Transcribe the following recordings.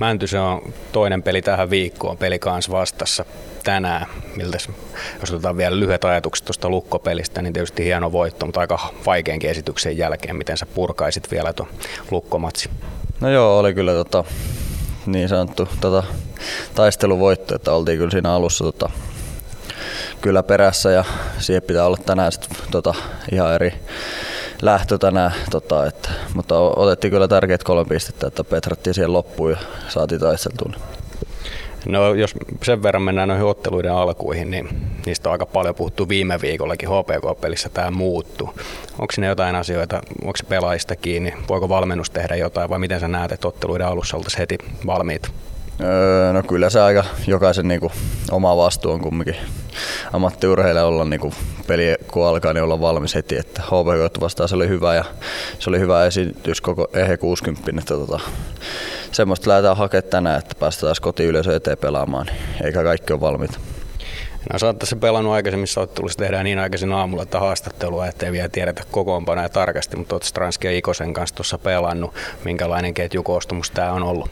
Mäntysen on toinen peli tähän viikkoon, peli kanssa vastassa tänään. Miltä, jos otetaan vielä lyhyet ajatukset tuosta lukkopelistä, niin tietysti hieno voitto, mutta aika vaikeankin esityksen jälkeen. Miten sä purkaisit vielä tuon lukkomatsi? No joo, oli kyllä tota, niin sanottu tota, taisteluvoitto, että oltiin kyllä siinä alussa tota, kyllä perässä ja siihen pitää olla tänään sit, tota, ihan eri lähtö tänään, tota, että, mutta otettiin kyllä tärkeät kolme pistettä, että petrattiin siihen loppuun ja saatiin taisteltua. No jos sen verran mennään noihin otteluiden alkuihin, niin niistä on aika paljon puhuttu viime viikollakin HPK-pelissä tämä muuttuu. Onko ne jotain asioita, onko se pelaajista kiinni, voiko valmennus tehdä jotain vai miten sä näet, että otteluiden alussa oltaisiin heti valmiit? Öö, no kyllä se aika jokaisen niinku, oma vastuu on kumminkin ammattiurheilija olla niinku, peli kun alkaa, niin olla valmis heti. Että HPK vastaan se oli hyvä ja se oli hyvä esitys koko EHE 60. Että, tota, semmoista lähdetään hakemaan tänään, että päästään kotiyleisö eteen pelaamaan, niin eikä kaikki ole valmiita. No saattaisi pelannut aikaisemmissa otteluissa tehdään niin aikaisin aamulla, että haastattelua, ettei vielä tiedetä kokoonpanoja tarkasti, mutta olet Stranski ja Ikosen kanssa tuossa pelannut. Minkälainen ketjukoostumus tämä on ollut?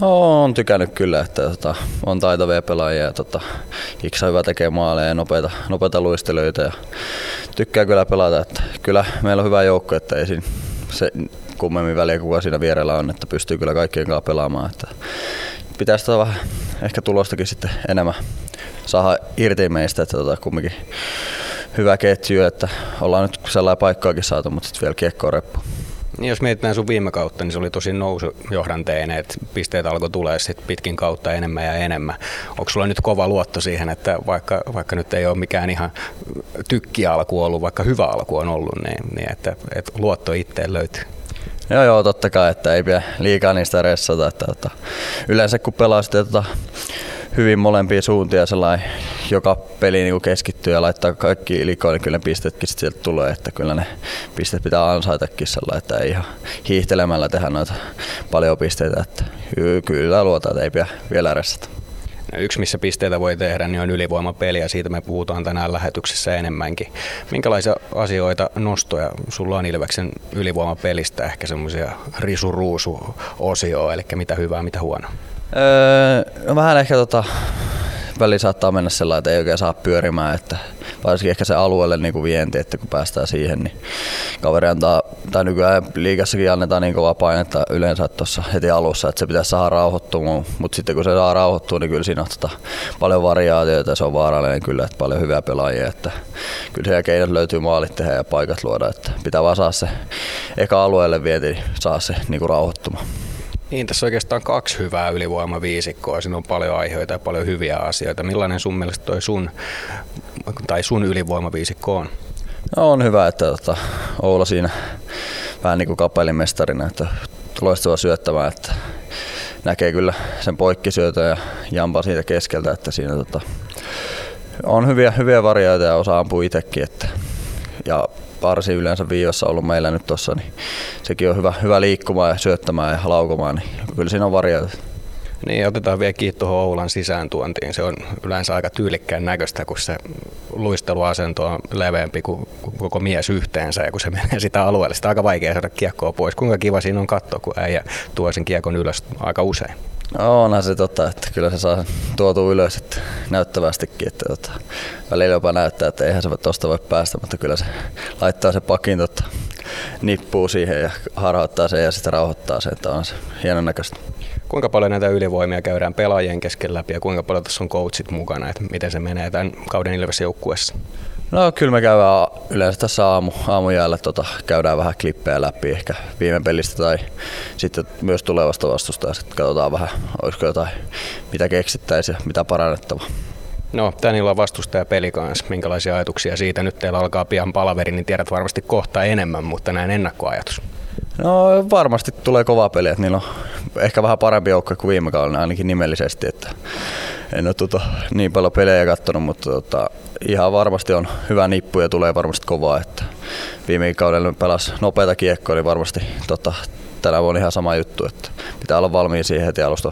No on tykännyt kyllä, että tota, on taitavia pelaajia ja tota, Iksa hyvä tekee maaleja ja nopeita, nopeita luistelijoita ja tykkää kyllä pelata. Että kyllä meillä on hyvä joukko, että ei siinä se kummemmin väliä kuka siinä vierellä on, että pystyy kyllä kaikkien kanssa pelaamaan. Että pitäisi tota vähän ehkä tulostakin sitten enemmän saada irti meistä, että tota, kumminkin hyvä ketju, että ollaan nyt sellainen paikkaakin saatu, mutta sitten vielä kiekkoa reppu. Niin jos mietitään sun viime kautta, niin se oli tosi nousujohdanteinen, että pisteet alkoi tulee sit pitkin kautta enemmän ja enemmän. Onko sulla nyt kova luotto siihen, että vaikka, vaikka nyt ei ole mikään ihan tykkialku ollut, vaikka hyvä alku on ollut, niin, niin että, että luotto itteen löytyy? Joo, joo, totta kai, että ei pidä liikaa niistä ressata. Että, että, yleensä kun pelaa sitten, että, hyvin molempia suuntia sellainen, joka peli niin keskittyy ja laittaa kaikki likoon, niin kyllä ne pistetkin sieltä tulee, että kyllä ne pisteet pitää ansaitakin sellainen, että ei ihan hiihtelemällä tehdä noita paljon pisteitä, että kyllä luotaan, että ei pidä vielä ressata. No yksi, missä pisteitä voi tehdä, niin on ylivoimapeli ja siitä me puhutaan tänään lähetyksessä enemmänkin. Minkälaisia asioita, nostoja sulla on Ilveksen ylivoimapelistä, ehkä semmoisia risuruusu-osioa, eli mitä hyvää, mitä huonoa? Öö, vähän ehkä tota, väli saattaa mennä sellainen, että ei oikein saa pyörimään, että varsinkin ehkä se alueelle niin kuin vienti, että kun päästään siihen, niin kaveri antaa, tai nykyään liikassakin annetaan niin kovaa painetta yleensä tuossa heti alussa, että se pitäisi saada rauhoittumaan, mutta sitten kun se saa rauhoittua, niin kyllä siinä on tota, paljon variaatioita ja se on vaarallinen kyllä, että paljon hyviä pelaajia, että kyllä siellä keinot löytyy maalit tehdä ja paikat luoda, että pitää vaan saa se eka alueelle vienti, niin saa se niin kuin rauhoittumaan. Niin, tässä oikeastaan kaksi hyvää ylivoimaviisikkoa. Siinä on paljon aiheita ja paljon hyviä asioita. Millainen sun mielestä toi sun, tai sun ylivoimaviisikko on? No, on hyvä, että tota, Oula siinä vähän niin kuin kapellimestarina, että loistava syöttämään, että näkee kyllä sen poikkisyötä ja jampa siitä keskeltä, että siinä tota, on hyviä, hyviä varjoita ja osaa ampua itsekin. Että, ja varsi yleensä viivassa ollut meillä nyt tuossa, niin sekin on hyvä, hyvä liikkumaan ja syöttämään ja laukomaan, niin kyllä siinä on varjoita. Niin, otetaan vielä kiinni tuohon Oulan sisääntuontiin. Se on yleensä aika tyylikkään näköistä, kun se luisteluasento on leveämpi kuin koko mies yhteensä ja kun se menee sitä alueelle. Sitä on aika vaikea saada kiekkoa pois. Kuinka kiva siinä on katsoa, kun äijä tuo sen kiekon ylös aika usein? Onhan se totta, että kyllä se saa tuotu ylös että näyttävästikin. Että tota, välillä jopa näyttää, että eihän se tuosta voi päästä, mutta kyllä se laittaa se pakin tota, nippuu siihen ja harhauttaa sen ja sitten rauhoittaa sen, että on se hienon näköistä. Kuinka paljon näitä ylivoimia käydään pelaajien kesken läpi ja kuinka paljon tässä on coachit mukana, että miten se menee tämän kauden Ilves joukkueessa? No kyllä me käydään yleensä tässä aamu, aamujäällä tota, käydään vähän klippejä läpi ehkä viime pelistä tai sitten myös tulevasta vastusta ja sitten katsotaan vähän, olisiko jotain, mitä keksittäisiin ja mitä parannettavaa. No, tän illan vastustaja peli kanssa. Minkälaisia ajatuksia siitä? Nyt teillä alkaa pian palaveri, niin tiedät varmasti kohta enemmän, mutta näin ennakkoajatus. No varmasti tulee kova peli, että niillä on ehkä vähän parempi joukko kuin viime kaudella ainakin nimellisesti, että en ole tuota, niin paljon pelejä katsonut, mutta tota, ihan varmasti on hyvä nippu ja tulee varmasti kovaa, että viime kaudella pelas nopeita kiekkoa, niin varmasti tota, tänä vuonna ihan sama juttu, että pitää olla valmiin siihen heti alusta